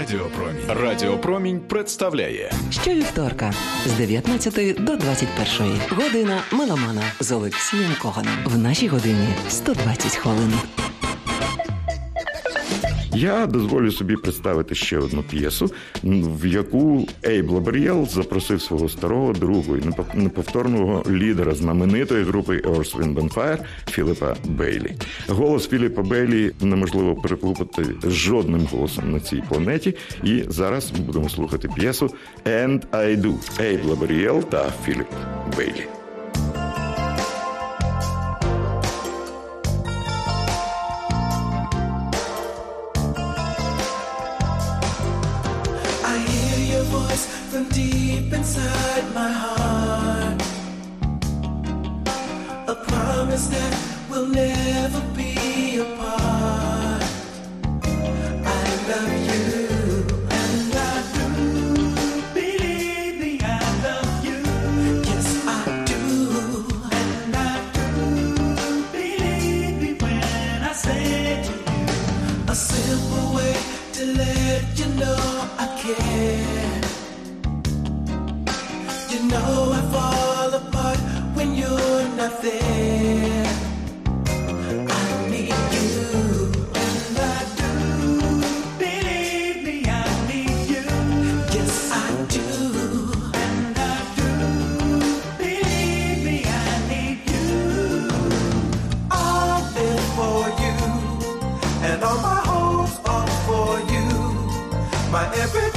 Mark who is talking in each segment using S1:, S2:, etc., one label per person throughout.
S1: Радіопромінь. Радіопромінь представляє
S2: щовівторка з 19 до 21 година меломана з Олексієм Коганом. В нашій годині 120 хвилин.
S3: Я дозволю собі представити ще одну п'єсу, в яку Ейб Лабер'єл запросив свого старого другу і неповторного лідера знаменитої групи Earth, Wind and Fire Філіпа Бейлі. Голос Філіпа Бейлі неможливо переплутати жодним голосом на цій планеті. І зараз ми будемо слухати п'єсу «And I Do» Ейб Лабер'єл та Філіп Бейлі.
S4: every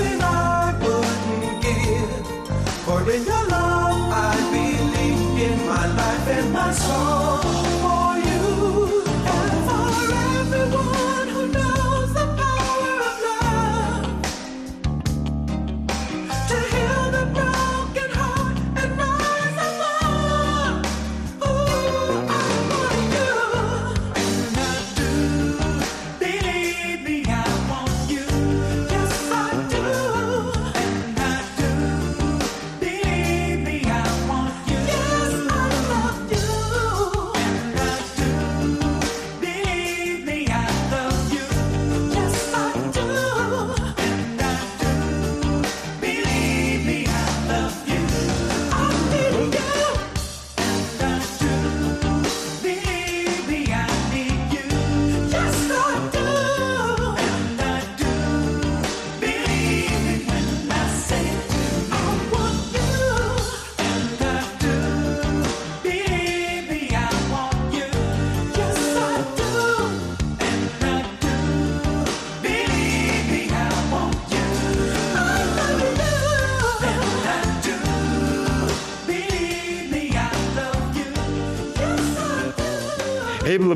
S4: I wouldn't give. For in your love I believe in my life and my soul.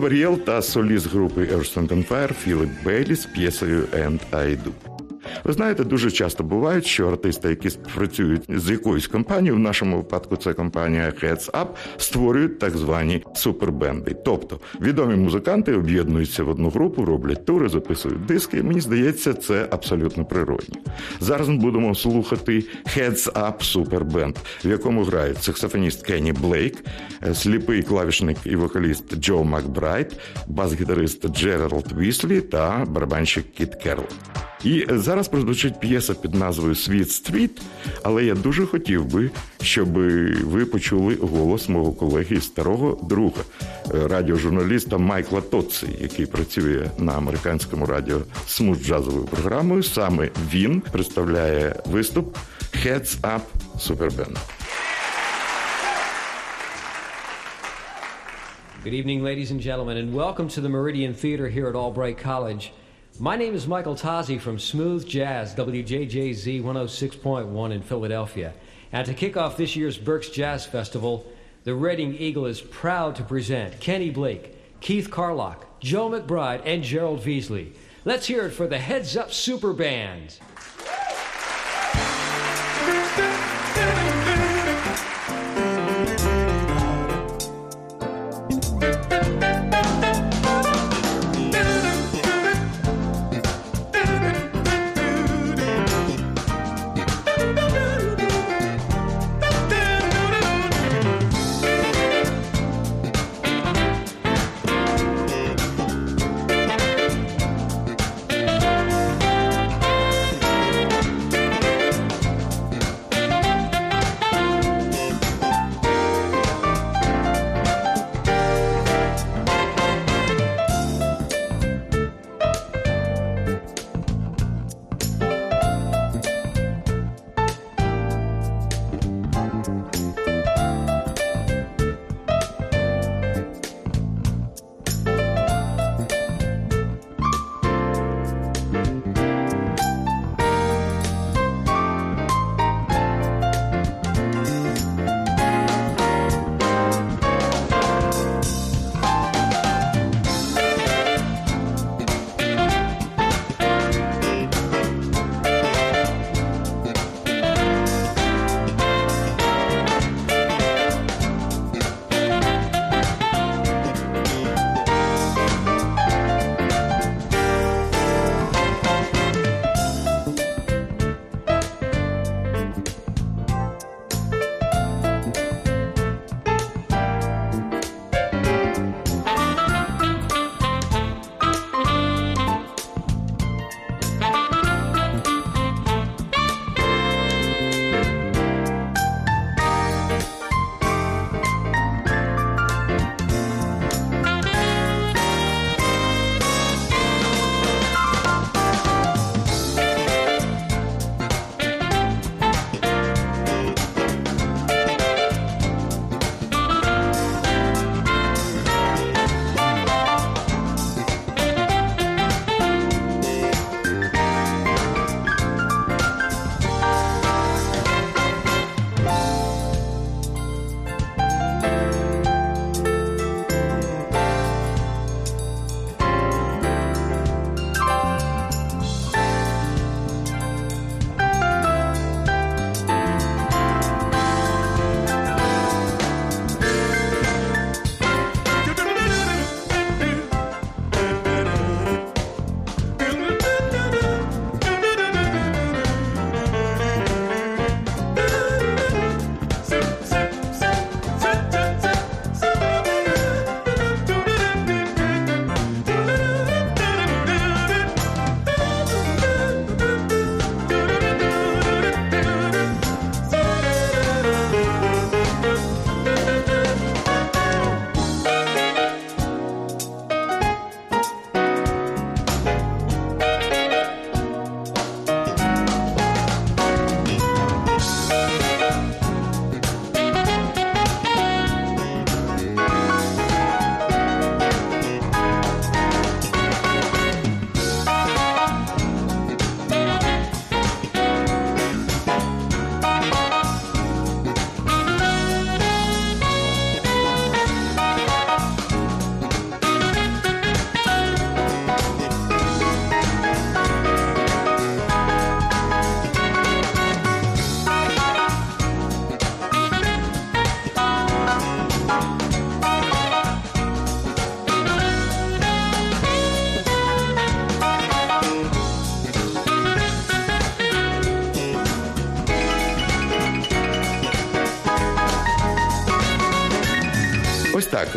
S3: Ейб та соліст групи Earth and Fire Філіп Бейлі п'єсою «And I Do». Ви знаєте, дуже часто бувають, що артисти, які працюють з якоюсь компанією, в нашому випадку це компанія Heads Up, створюють так звані супербенди. Тобто відомі музиканти об'єднуються в одну групу, роблять тури, записують диски. Мені здається, це абсолютно природні. Зараз ми будемо слухати Heads Up Супербенд, в якому грають саксофоніст Кенні Блейк, сліпий клавішник і вокаліст Джо Макбрайт, бас-гітарист Джеральд Віслі та барабанщик Кіт Керл. І зараз прозвучить п'єса під назвою Sweet Street, але я дуже хотів би, щоб ви почули голос мого колеги і старого друга, радіожурналіста Майкла Тоци, який працює на американському радіо smooth джазовою програмою. Саме він представляє виступ Heads Up Superband.
S5: Good evening, ladies and gentlemen, and welcome to the Meridian Theater here at Albright College. My name is Michael Tozzi from Smooth Jazz, WJJZ 106.1 in Philadelphia. And to kick off this year's Berks Jazz Festival, the Reading Eagle is proud to present Kenny Blake, Keith Carlock, Joe McBride, and Gerald Veasley. Let's hear it for the Heads Up Super Band.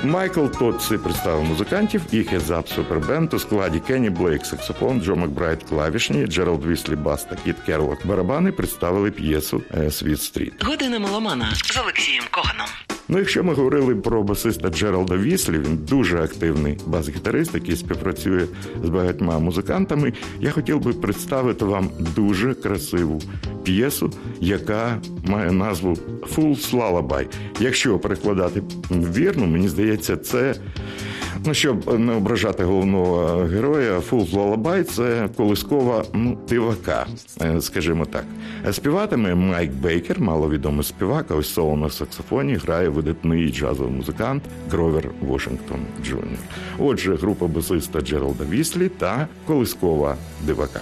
S3: Майкл Тотси представив музикантів і є зап супербенд у складі Кенні Блейк саксофон, Джо Макбрайт клавішні, Джеральд Віслі бас та Кіт Керлок барабани представили п'єсу е, Sweet Street.
S2: Година меломана з Олексієм Коганом.
S3: Ну, якщо ми говорили про басиста Джералда Віслі, він дуже активний бас-гітарист, який співпрацює з багатьма музикантами. Я хотів би представити вам дуже красиву п'єсу, яка має назву Fool's Lullaby. Якщо перекладати вірно, мені здається, це. Ну, щоб не ображати головного героя, Fool's Lullaby – це колискова ну, дивака, е, скажімо так. Е, Співатиме Майк Бейкер, маловідомий співак, ось соло на саксофоні грає видатний джазовий музикант Гровер Вашингтон Джуніор. Отже, група басиста Джералда Віслі та колискова дивака.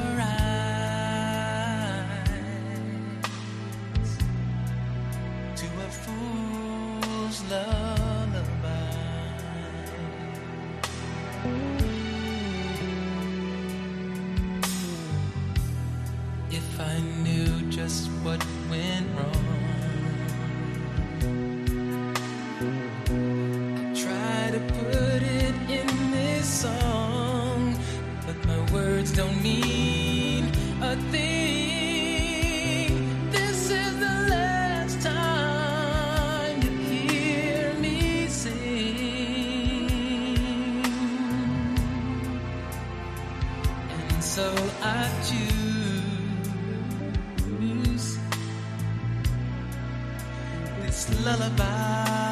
S6: so I choose this lullaby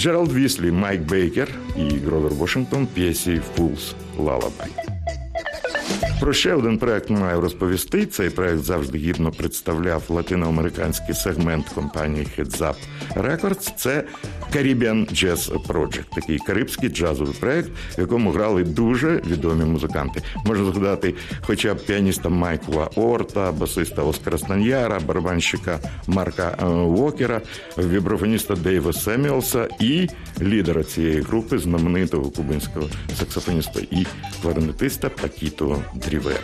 S3: Джеральд Віслі, Майк Бейкер і Гровер Вашингтон п'єсі «Fool's Lullaby». Про ще один проект маю розповісти. Цей проект завжди гідно представляв латиноамериканський сегмент компанії Heads Up Records. Це Caribbean Jazz Project, такий карибський джазовий проект, в якому грали дуже відомі музиканти. Можна згадати, хоча б піаніста Майкла Орта, басиста Оскара Станьяра, барабанщика Марка е, Уокера, віброфоніста Дейва Семюелса і лідера цієї групи, знаменитого кубинського саксофоніста і кларнетиста Пакіто Д'Рівери.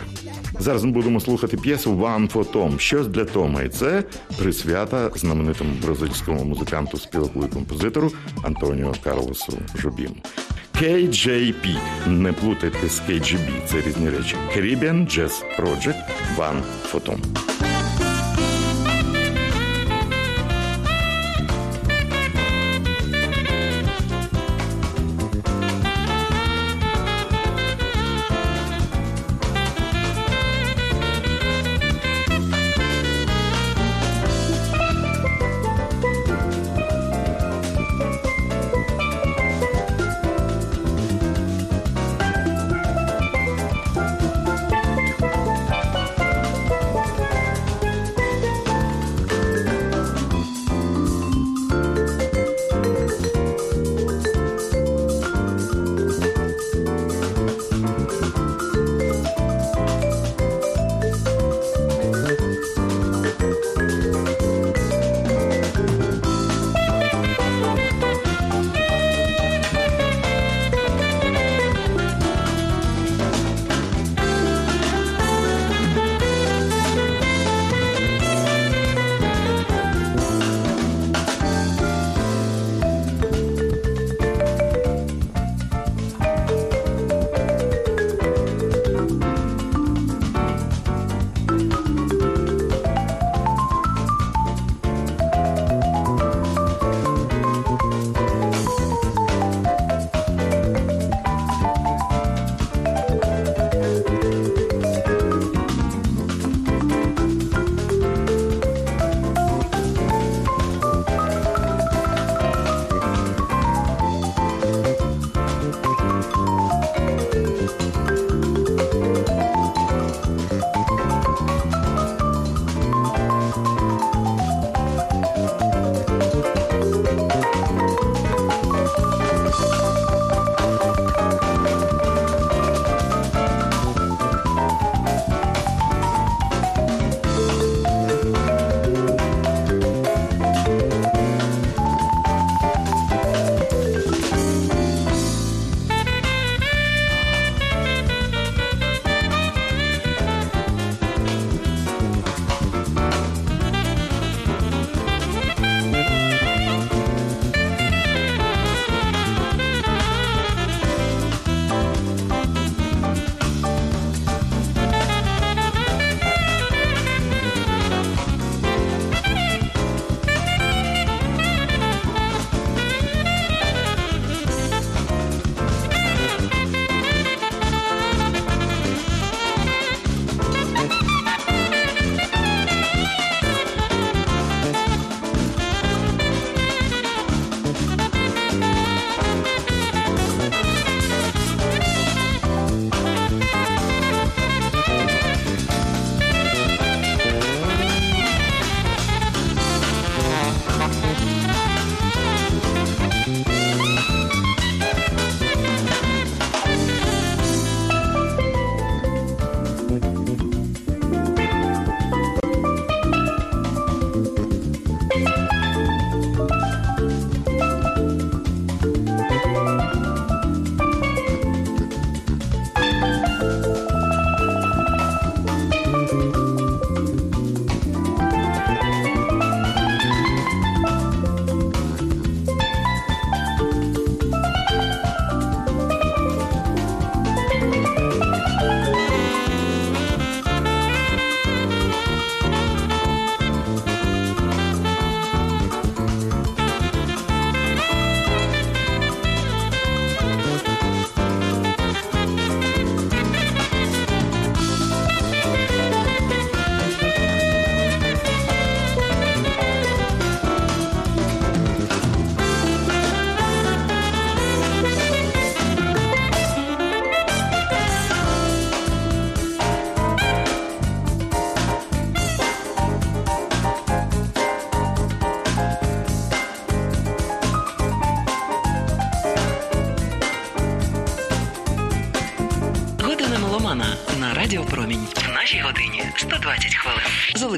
S3: Зараз ми будемо слухати п'єсу «One for Tom», щось для Тома, і це присвята знаменитому бразильському музиканту, співаку і композитору Антоніо Карлосу Жобіму. CJP. Не плутайте з KGB, це різні речі. Caribbean Jazz Project One for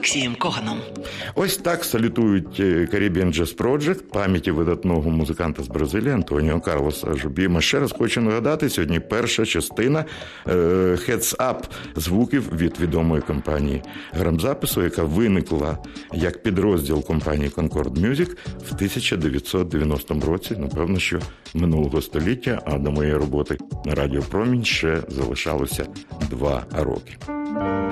S2: Олексієм Коганом.
S3: Ось так салютують е, Caribbean Jazz Project пам'яті видатного музиканта з Бразилії Антоніо Карлоса Жубіма. Ще раз хочу нагадати, сьогодні перша частина е, Heads Up звуків від відомої компанії грамзапису, яка виникла як підрозділ компанії Concord Music в 1990 році. Напевно, що минулого століття, а до моєї роботи на Радіо Промінь ще залишалося два роки.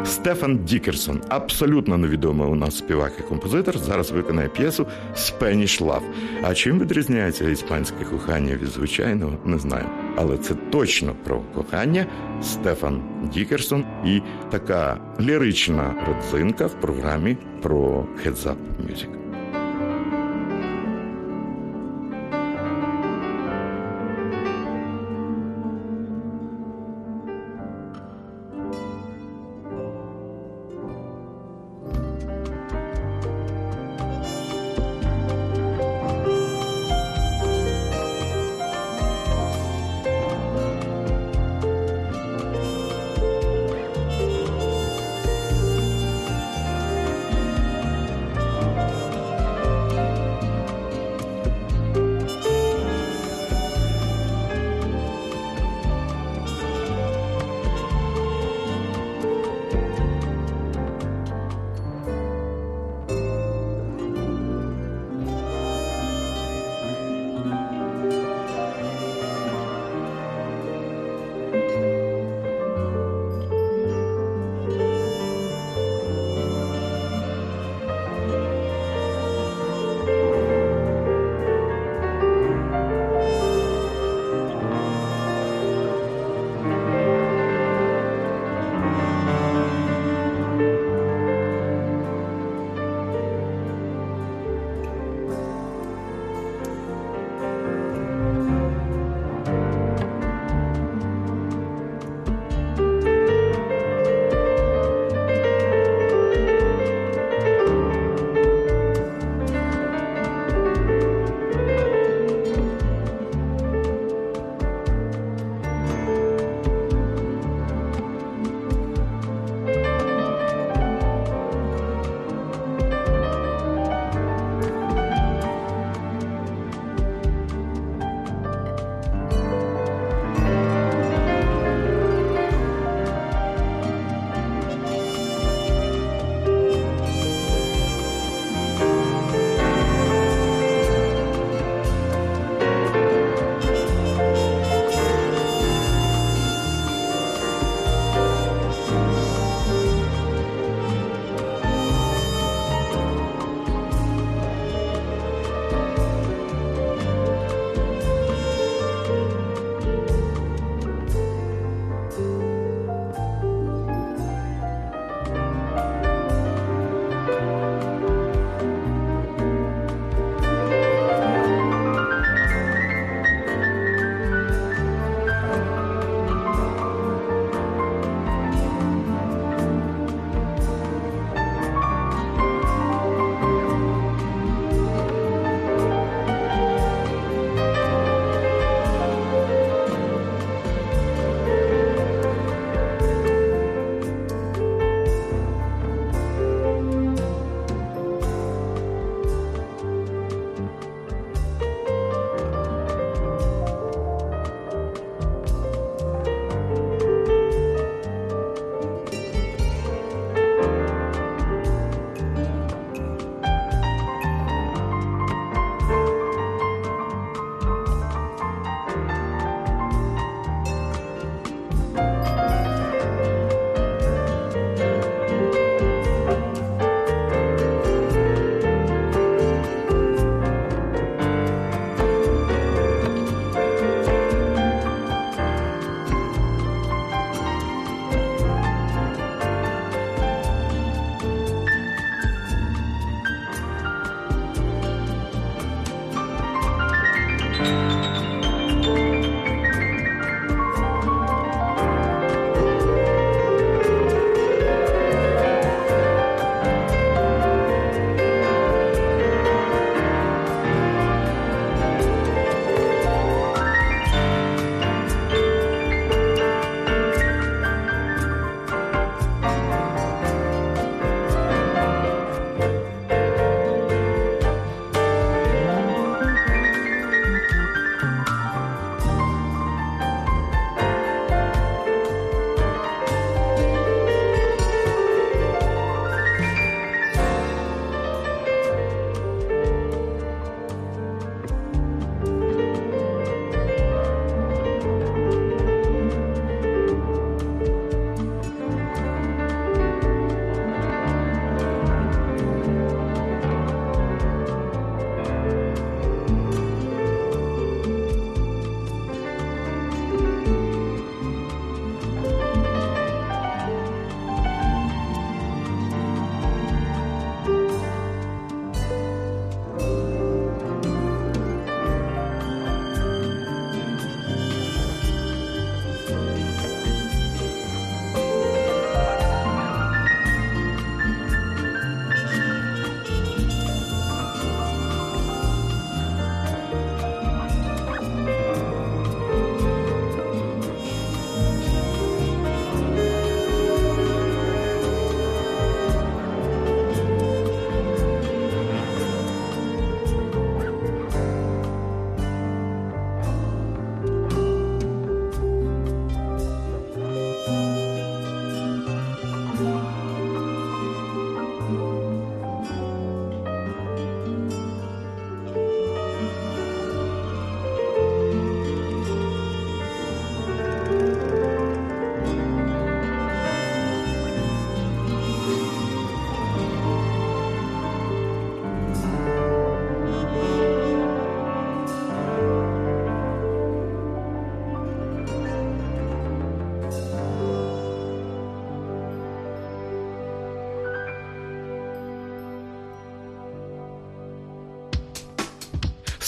S3: Стефан Дікерсон, абсолютно невідомий у нас співак і композитор, зараз виконає п'єсу Spanish Love. А чим відрізняється іспанське кохання від звичайного, не знаю. Але це точно про кохання Стефан Дікерсон і така лірична родзинка в програмі про Heads Up Music.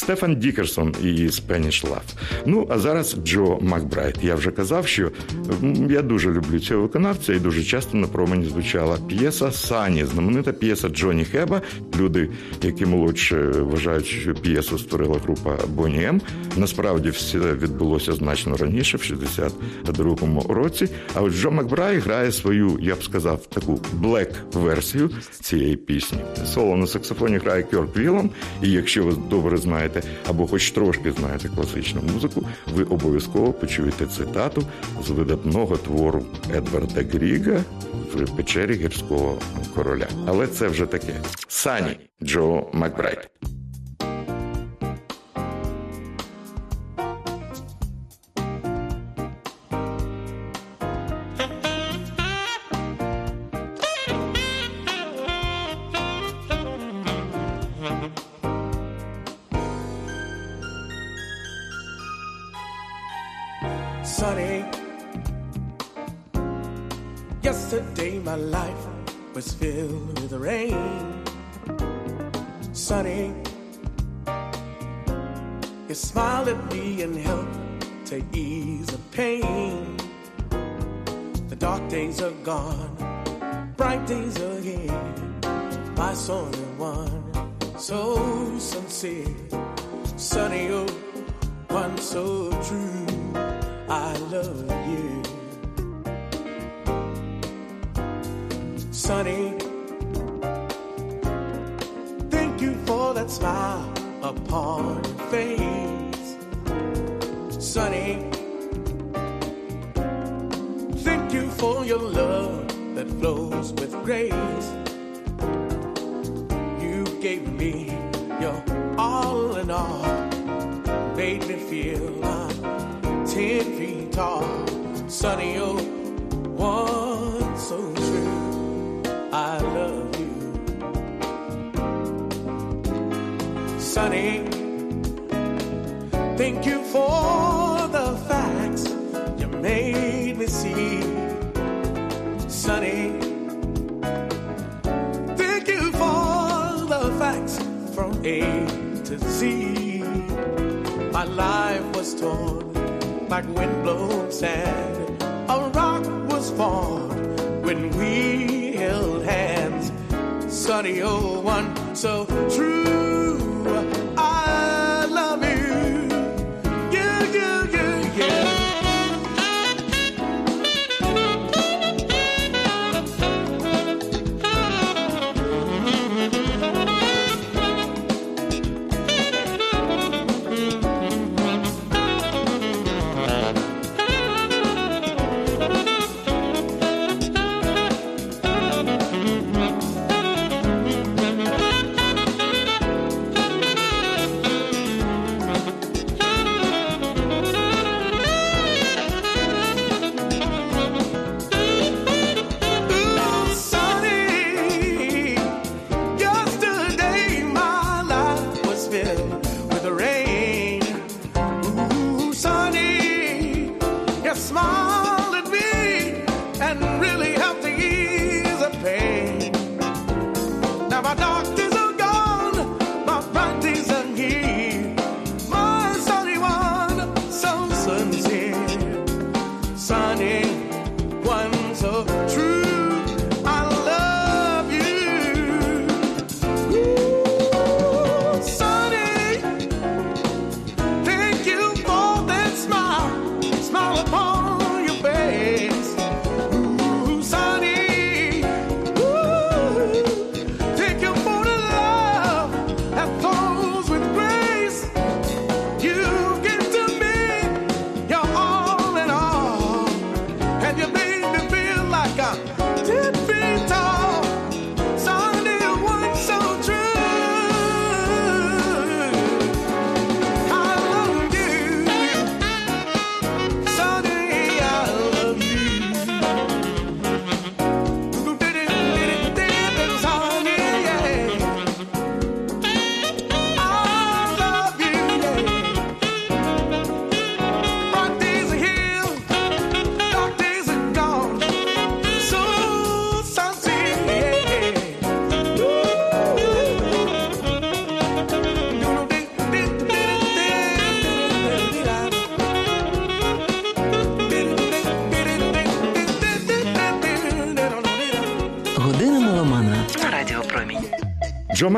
S3: Стефан Дікерсон і Spanish Love. Ну, а зараз Джо Макбрайд. Я вже казав, що я дуже люблю цього виконавця і дуже часто на Промені звучала п'єса Sunny, знаменита п'єса Боббі Хебба. Люди, які молодше вважають, що п'єсу створила група Boney M. Насправді все відбулося значно раніше, в 62-му році. А от Джо Макбрайд грає свою, я б сказав, таку black-версію цієї пісні. Соло на саксофоні грає Кьорк Вілом, і якщо ви добре знаєте або хоч трошки знаєте класичну музику, ви обов'язково почуєте цитату з видатного твору Едварда Гріга в печері гірського короля. Але це вже таке. Сані Джо Макбрайт.
S4: sunny. Yesterday my life was filled with rain. Sunny, you smiled at me and helped to ease the pain. The dark days are gone, bright days are here. My soul one, so sincere. Sunny, oh, one so true. I love you. Sunny, thank you for that smile upon your face. Sunny, thank you for your love that flows with grace. You gave me your all in all, made me feel I'm ten feet tall. Sunny, oh, one so true. Thank you for the facts you made me see. Sunny, thank you for the facts from A to Z. My life was torn like windblown sand. A rock was formed when we held hands. Sunny old one, so true.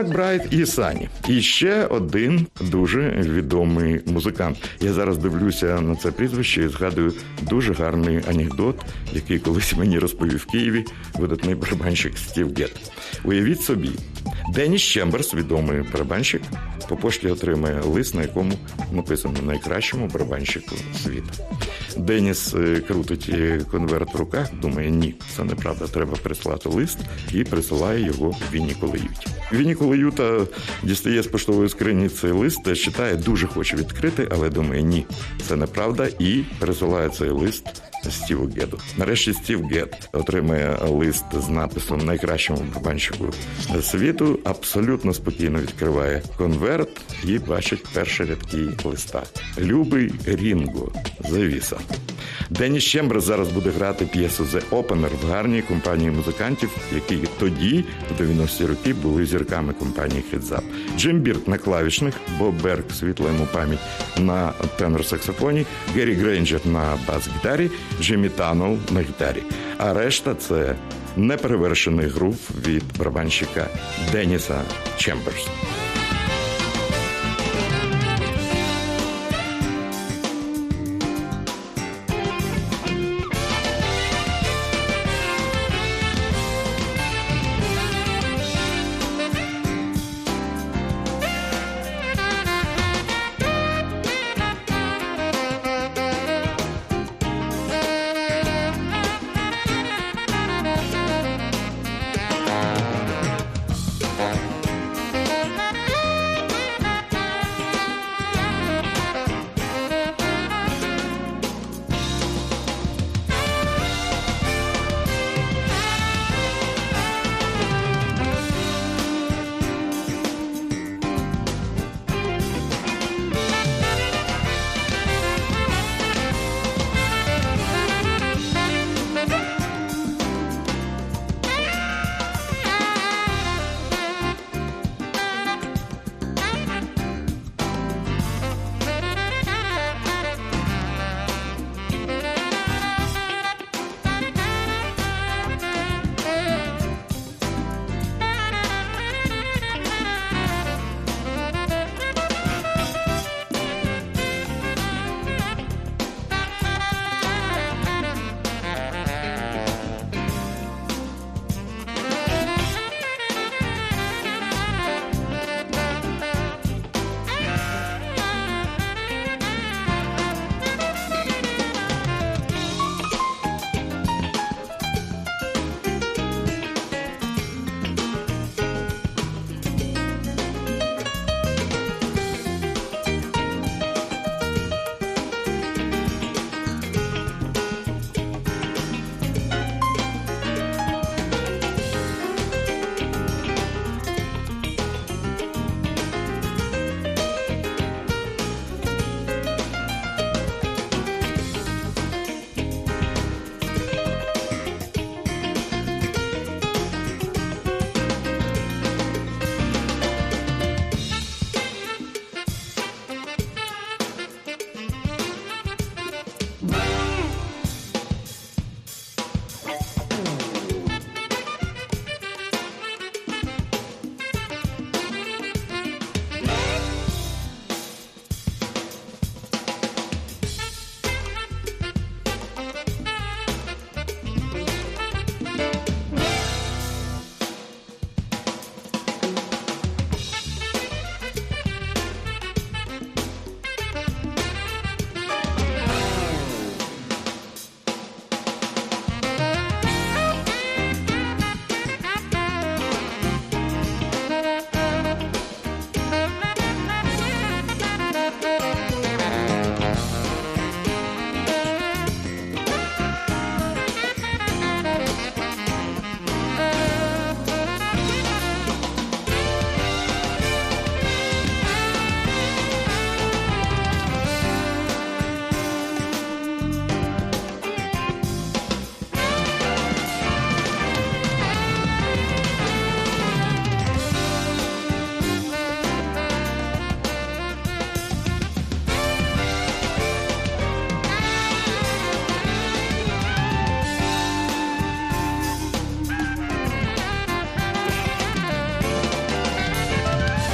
S3: Макбрайт і Сані. І ще один дуже відомий музикант. Я зараз дивлюся на це прізвище і згадую дуже гарний анекдот, який колись мені розповів в Києві видатний барабанщик Стів Гет. Уявіть собі, Деніс Чемберс, відомий барабанщик, по пошті отримує лист, на якому написано найкращому барабанщику світу. Деніс е, крутить е, конверт в руках, думає, ні, це неправда. Треба прислати лист і присилає його Вінні Колеюті. Вінні Колеюта дістає з поштової скрині цей лист, читає, дуже хоче відкрити, але думає, ні, це неправда, і присилає цей лист Стіву Геду. Нарешті Стів Гед отримує лист з написом найкращому барабанщику світу. Абсолютно спокійно відкриває конверт і бачить перші рядки листа. Любий Рінго завіса. Деніс Чемберс зараз буде грати п'єсу «The Opener» в гарній компанії музикантів, які тоді, в 90-ті роки, були зірками компанії Heads Up. Джим Бірд на клавішних, Боб Берг, світла йому пам'ять на тенор-саксофоні, Геррі Грейнджер на бас-гітарі, Джиммі Таннел на гітарі. А решта це неперевершений грув від барабанщика Деніса Чемберса.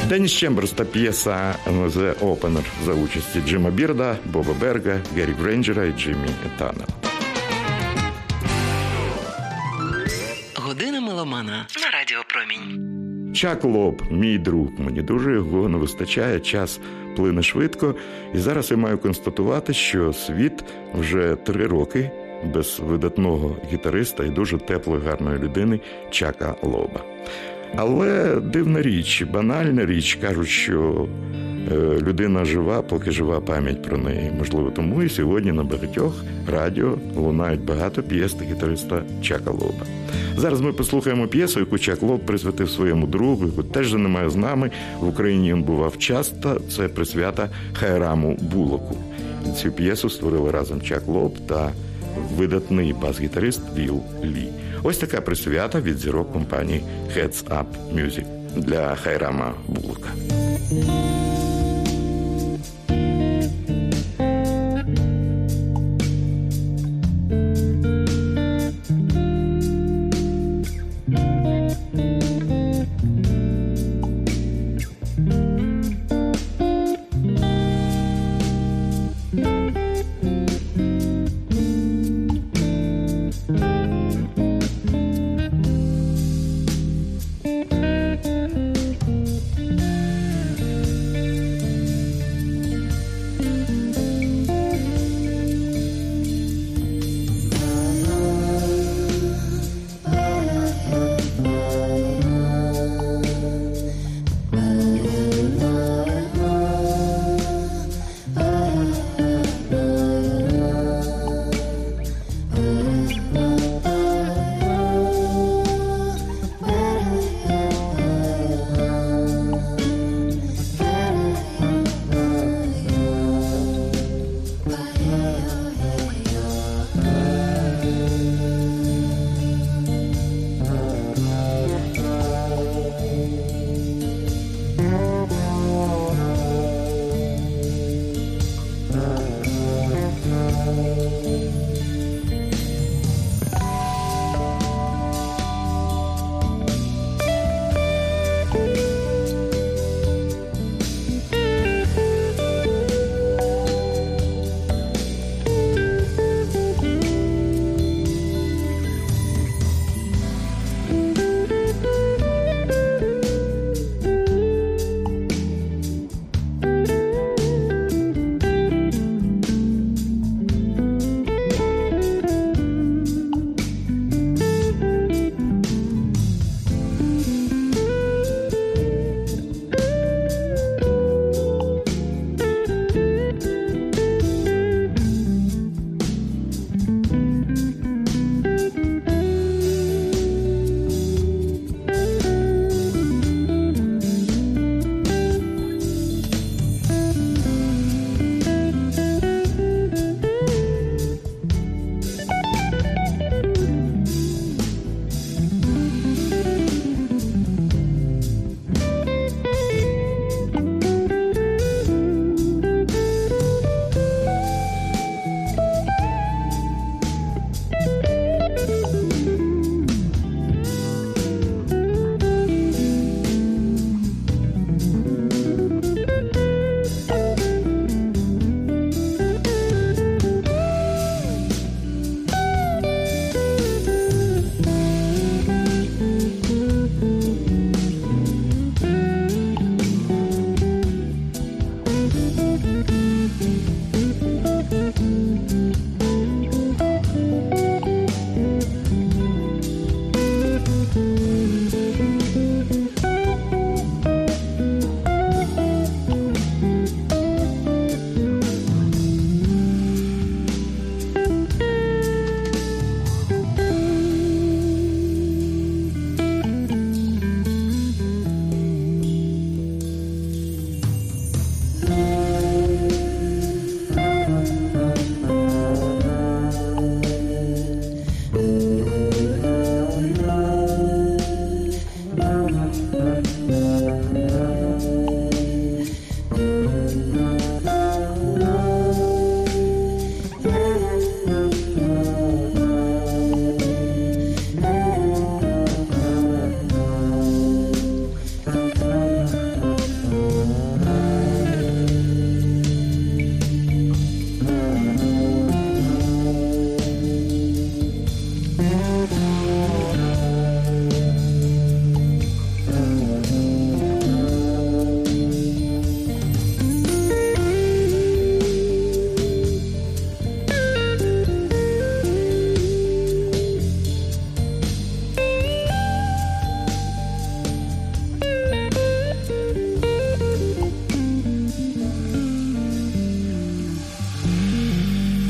S3: Деніс Чемберс та п'єса The Opener за участі Джима Бірда, Боба Берга, Геррі Грейнджера і Джиммі Таннера.
S2: Година меломана на Радіо Промінь.
S3: Чак Лоб, мій друг, мені дуже його не вистачає, час плине швидко. І зараз я маю констатувати, що світ вже три роки без видатного гітариста і дуже теплої, гарної людини Чака Лоба. Але дивна річ, банальна річ, кажуть, що е, людина жива, поки жива пам'ять про неї. Можливо, тому і сьогодні на багатьох радіо лунають багато п'єс та гітариста Чака Лоба. Зараз ми послухаємо п'єсу, яку Чак Лоб присвятив своєму другу, яку теж немає з нами. В Україні він бував часто. Це присвята Хайраму Булоку. Цю п'єсу створили разом Чак Лоб та видатний бас-гітарист Віл Лі. Ось така присвята від зірок компанії Heads Up Music для Хайрама Булока.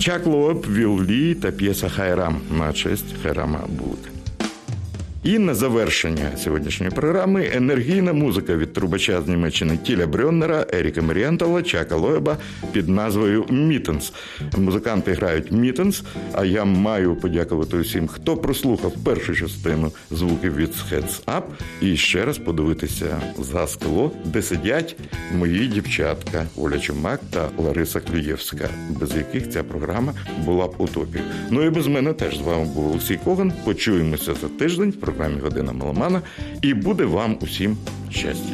S3: Чак Лоеб, Вилли, та п'єса Хайрам на честь Хайрама Буллока. І на завершення сьогоднішньої програми енергійна музика від трубача з Німеччини Тіля Бренера, Еріка Мерієнтала, Чака Лоеба під назвою Mittens. Музиканти грають Mittens, а я маю подякувати усім, хто прослухав першу частину звуків від Heads Up і ще раз подивитися за скло, де сидять мої дівчатка Оля Чумак та Лариса Клюєвська, без яких ця програма була б утопією. Ну і без мене теж з вами був Олексій Коган. Почуємося за тиждень програмі Година Меломана і буде вам усім щастя.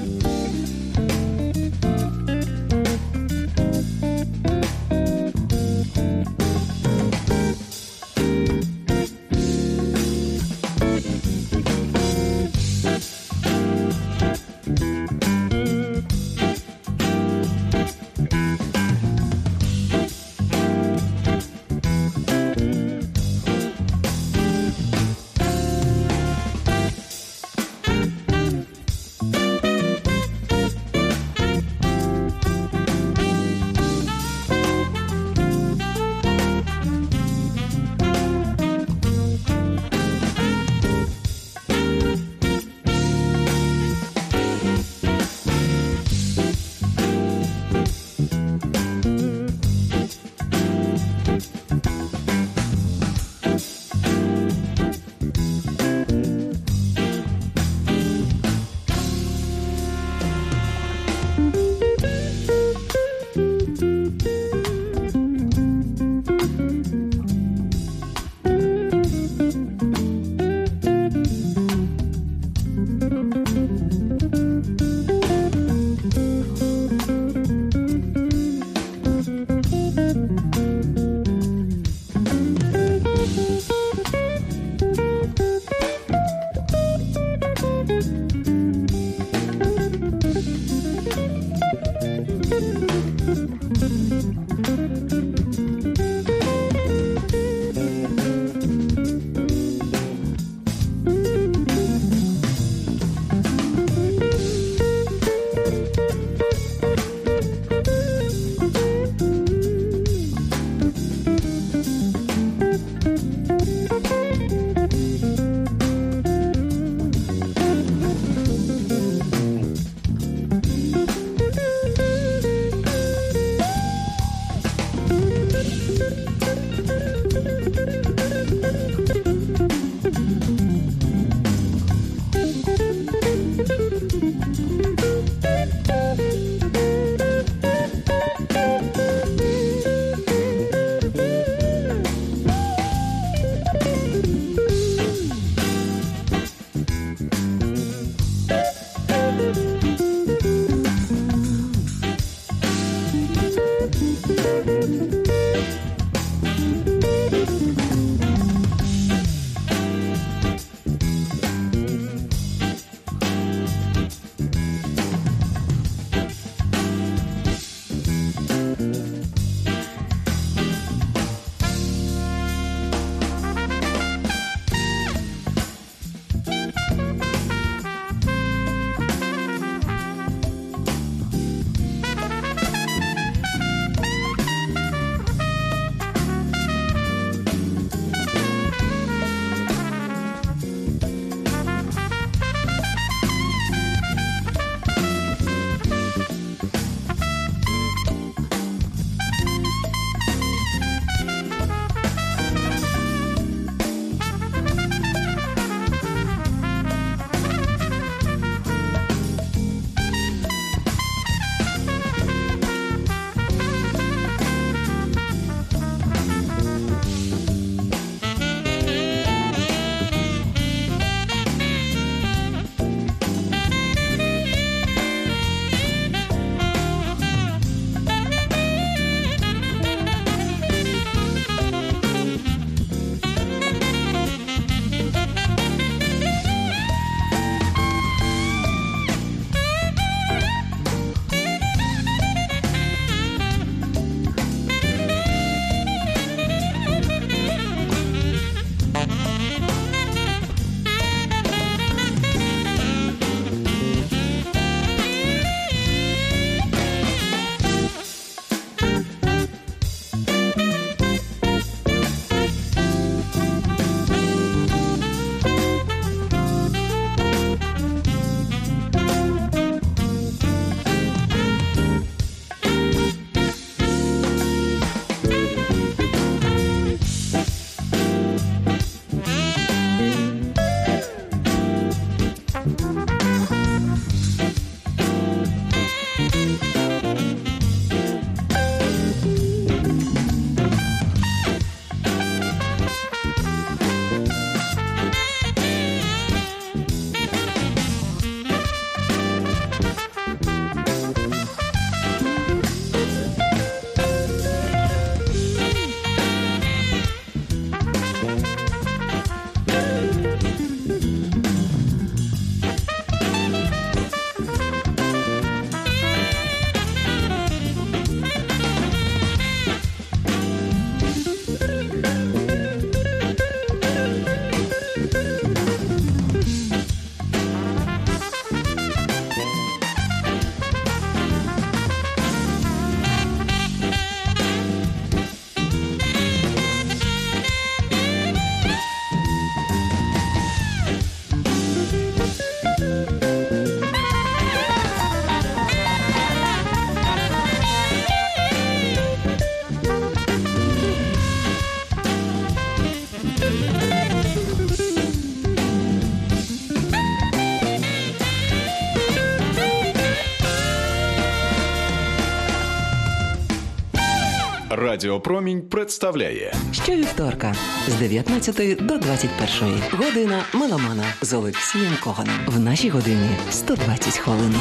S1: Радіо Промінь представляє
S2: Щовівторка з 19 до 21 година меломана з Олексієм Коганом. В нашій годині 120 хвилин.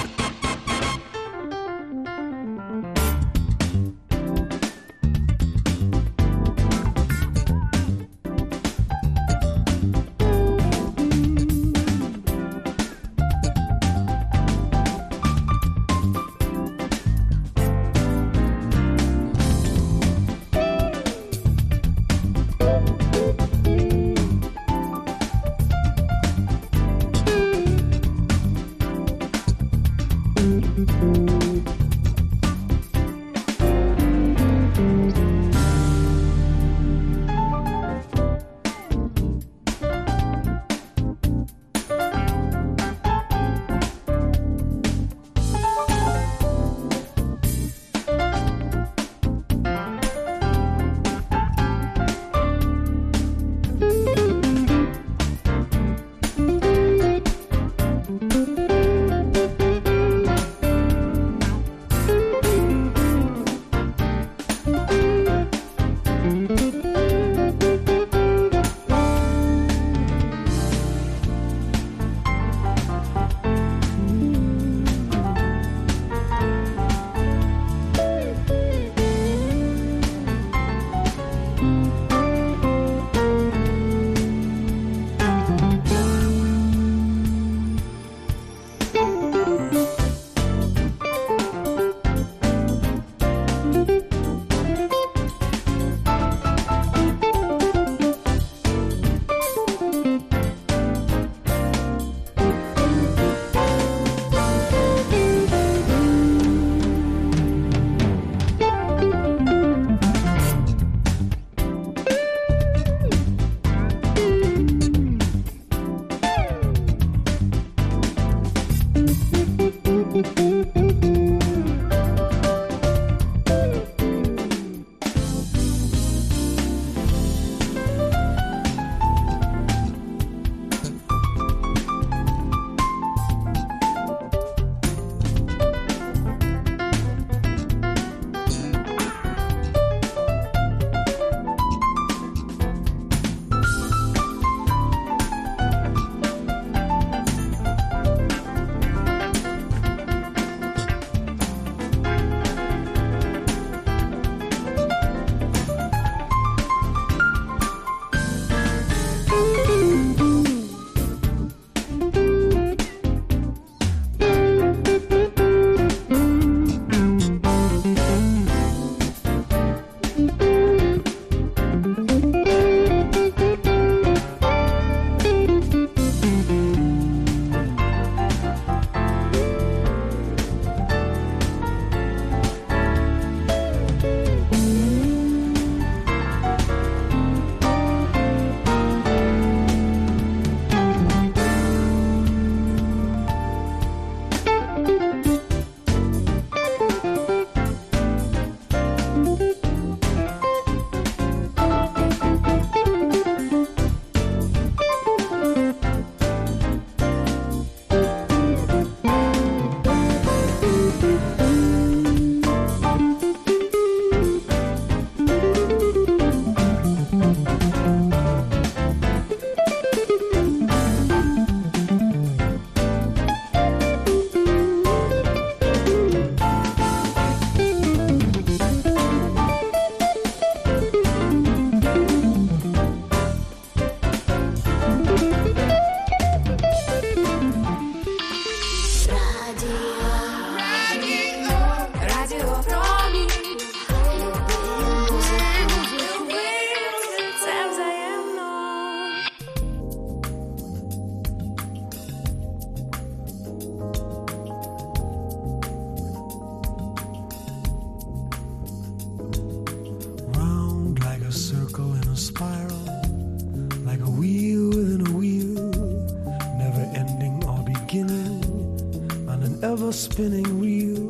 S4: Spinning wheel,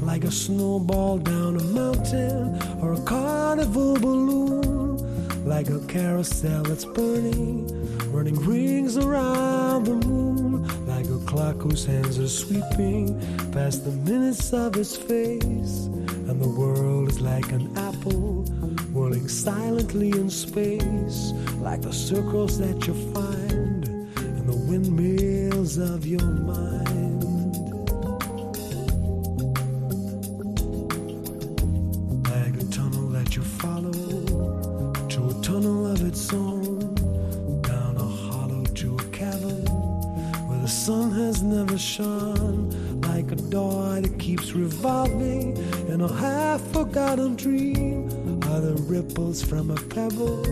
S4: like a snowball down a mountain or a carnival balloon, like a carousel that's burning, running rings around the moon, like a clock whose hands are sweeping past the minutes of his face, and the world is like like an apple whirling silently in space, like the circles that you find in the windmills of your mind. Forgotten dream. Are the ripples from a pebble?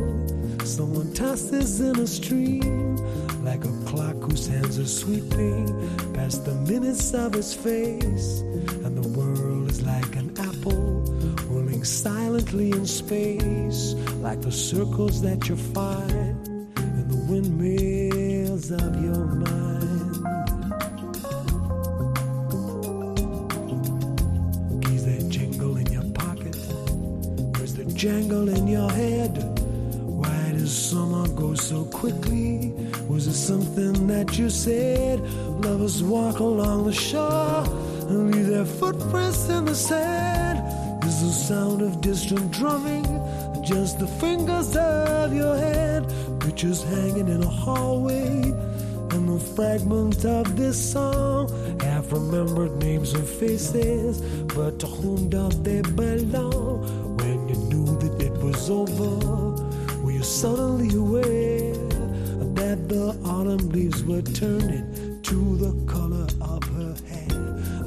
S4: Someone tosses in a stream, like a clock whose hands are sweeping past the minutes of his face, and the world is like an apple rolling silently in space, like the circles that you find said? Lovers walk along the shore and leave their footprints in the sand. Is the sound of distant drumming just the fingers of your hand? Pictures hanging in a hallway and the fragments of this song have remembered names and faces but to whom do they belong when you knew that it was over were you suddenly aware that the autumn leaves were turning to the color of her hair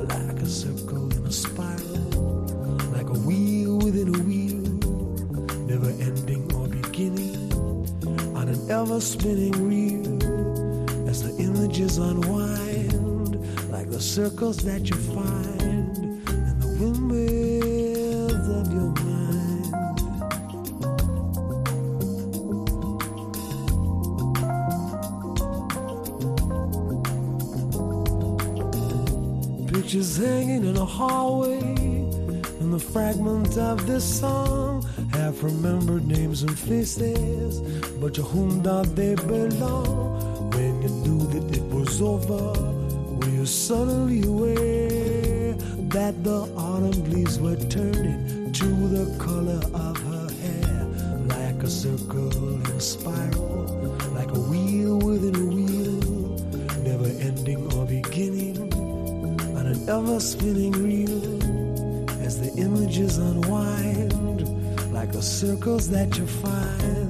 S4: like a circle in a spiral like a wheel within a wheel never ending or beginning on an ever spinning reel as the images unwind like the circles that you find Pictures hanging in a hallway, and the fragment of this song have remembered names and faces, but to whom do they belong? When you knew that it was over, were you suddenly aware that the autumn leaves were turning to the color of her hair, like a circle in a spiral, like a wheel, an ever spinning reel as the images unwind like the circles that you find